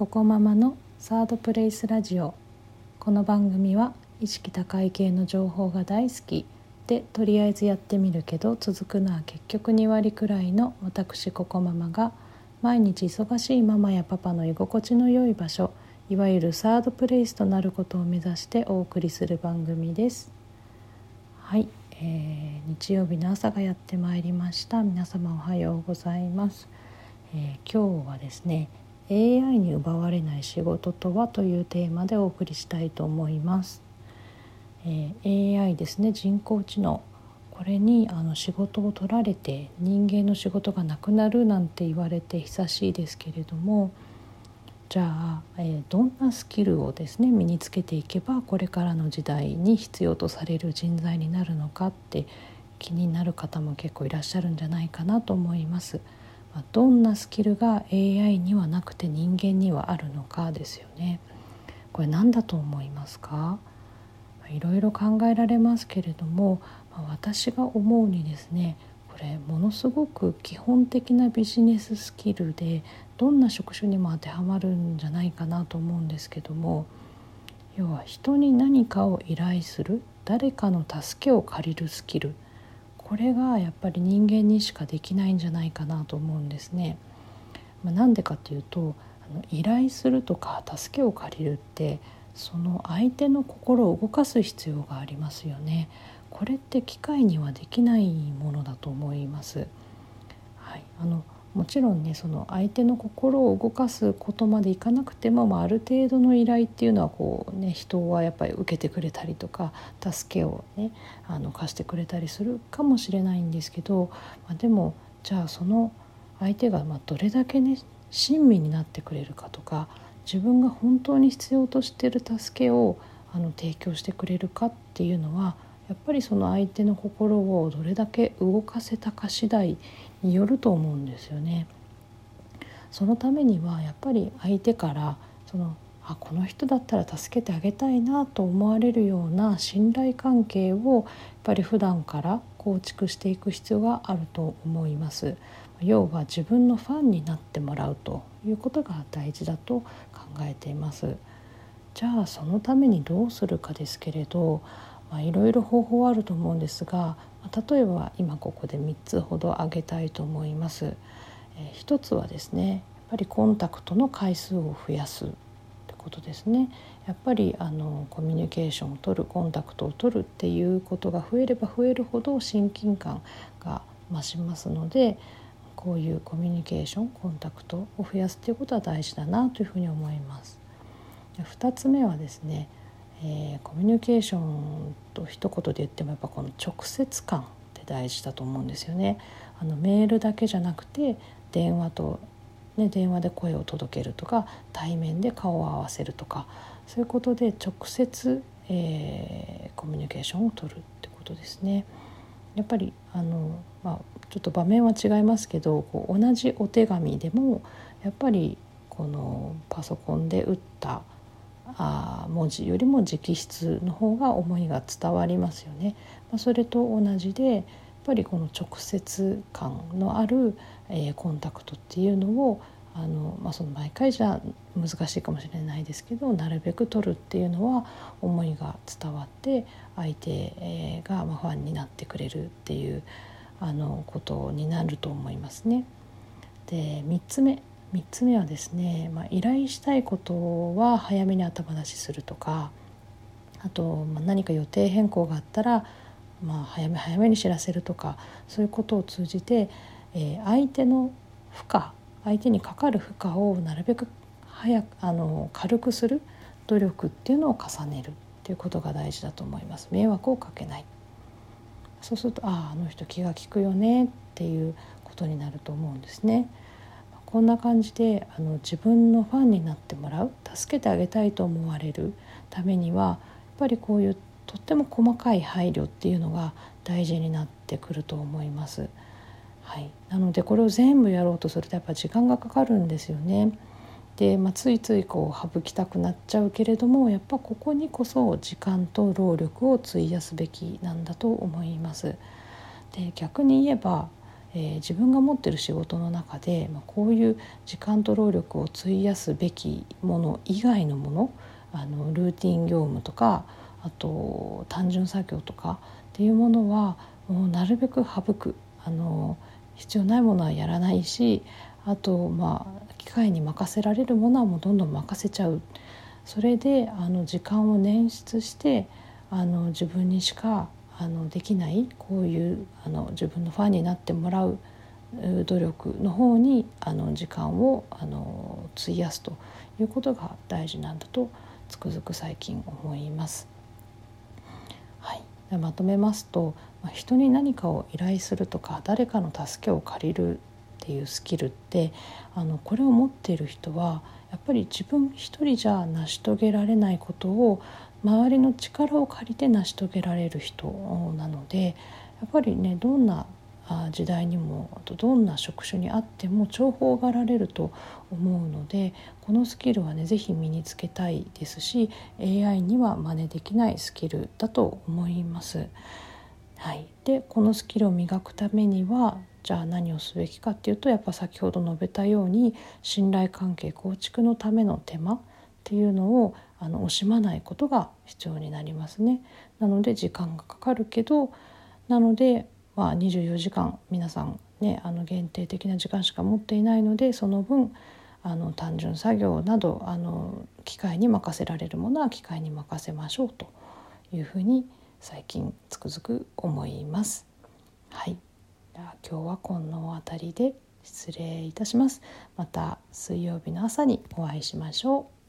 ココママのサードプレイスラジオ。この番組は意識高い系の情報が大好き。でとりあえずやってみるけど続くのは結局2割くらいの私ココママが毎日忙しいママやパパの居心地の良い場所いわゆるサードプレイスとなることを目指してお送りする番組です。はい、えー、日曜日の朝がやってまいりました。皆様おはようございます、えー、今日はですね AI に奪われない仕事とはというテーマでお送りしたいと思います、えー、AI ですね人工知能これにあの仕事を取られて人間の仕事がなくなるなんて言われて久しいですけれどもじゃあ、えー、どんなスキルをですね身につけていけばこれからの時代に必要とされる人材になるのかって気になる方も結構いらっしゃるんじゃないかなと思います。どんなスキルが AI にはなくて人間にはあるのかですよね。これ何だと思いますか？いろいろ考えられますけれども、ま、私が思うにですねこれものすごく基本的なビジネススキルでどんな職種にも当てはまるんじゃないかなと思うんですけども要は人に何かを依頼する誰かの助けを借りるスキルこれがやっぱり人間にしかできないんじゃないかなと思うんですね。まあ、なんでかっていうとあの依頼するとか助けを借りるってその相手の心を動かす必要がありますよね。これって機械にはできないものだと思います。はい、あのもちろんねその相手の心を動かすことまでいかなくても、まあ、ある程度の依頼っていうのはこう、ね、人はやっぱり受けてくれたりとか助けをねあの貸してくれたりするかもしれないんですけど、まあ、でもじゃあその相手がまどれだけね親身になってくれるかとか自分が本当に必要としてる助けをあの提供してくれるかっていうのはやっぱりその相手の心をどれだけ動かせたか次第によると思うんですよね。そのためにはやっぱり相手からそのあこの人だったら助けてあげたいなと思われるような信頼関係をやっぱり普段から構築していく必要があると思います。要は自分のファンになってもらうということが大事だと考えています。じゃあそのためにどうするかですけれどまあ、いろいろ方法はあると思うんですが例えば今ここで3つほど挙げたいと思います。えー、1つはですねやっぱりコンタクトの回数を増やすってことですね。やっぱりあのコミュニケーションを取るコンタクトを取るっていうことが増えれば増えるほど親近感が増しますのでこういうコミュニケーションコンタクトを増やすということは大事だなというふうに思います。2つ目はですねえー、コミュニケーションと一言で言ってもやっぱこの直接感って大事だと思うんですよね。あのメールだけじゃなくて電話と、ね、電話で声を届けるとか対面で顔を合わせるとかそういうことで直接、えー、コミュニケーションを取るってことですね。やっぱりあの、まあ、ちょっと場面は違いますけどこう同じお手紙でもやっぱりこのパソコンで打ったあ文字よりも直筆の方が思いが伝わりますよね。まあ、それと同じでやっぱりこの直接感のある、えー、コンタクトっていうのをあの、まあ、その毎回じゃ難しいかもしれないですけどなるべく取るっていうのは思いが伝わって相手がまファンになってくれるっていうあのことになると思いますね。で3つ目3つ目はですね、まあ、依頼したいことは早めに頭出しするとかあと、まあ、何か予定変更があったら、まあ、早め早めに知らせるとかそういうことを通じて、えー、相手の負荷相手にかかる負荷をなるべく早くあの軽くする努力っていうのを重ねるっていうことが大事だと思います迷惑をかけないそうするとあああの人気が利くよねっていうことになると思うんですね。こんな感じであの自分のファンになってもらう助けてあげたいと思われるためにはやっぱりこういうとっても細かい配慮っていうのが大事になってくると思います。はい、なのでこれを全部やろうとするとやっぱ時間がかかるんですよね。で、まあ、ついついこう省きたくなっちゃうけれどもやっぱここにこそ時間と労力を費やすべきなんだと思います。で逆に言えばえー、自分が持ってる仕事の中で、まあ、こういう時間と労力を費やすべきもの以外のものあのルーティン業務とかあと単純作業とかっていうものはもうなるべく省く。あの必要ないものはやらないしあとまあ機械に任せられるものはもうどんどん任せちゃう。それであの時間を捻出してあの自分にしかあのできないこういうあの自分のファンになってもらう努力の方にあの時間をあの費やすということが大事なんだとつくづく最近思います。はい、まとめますと人に何かを依頼するとか誰かの助けを借りるっていうスキルってあのこれを持っている人はやっぱり自分一人じゃ成し遂げられないことを周りの力を借りて成し遂げられる人なのでやっぱりねどんな時代にもあとどんな職種にあっても重宝がられると思うのでこのスキルはね是非身につけたいですし AI には真似できないスキルだと思います。はい、でこのスキルを磨くためにはじゃあ何をすべきかっていうとやっぱ先ほど述べたように信頼関係構築のための手間っていうのをあの惜しまないことが必要になりますね。なので時間がかかるけどなので、まあ、24時間皆さんねあの限定的な時間しか持っていないのでその分あの単純作業などあの機械に任せられるものは機械に任せましょうというふうに最近つくづく思います。はい今日はこの辺りで失礼いたします。また水曜日の朝にお会いしましょう。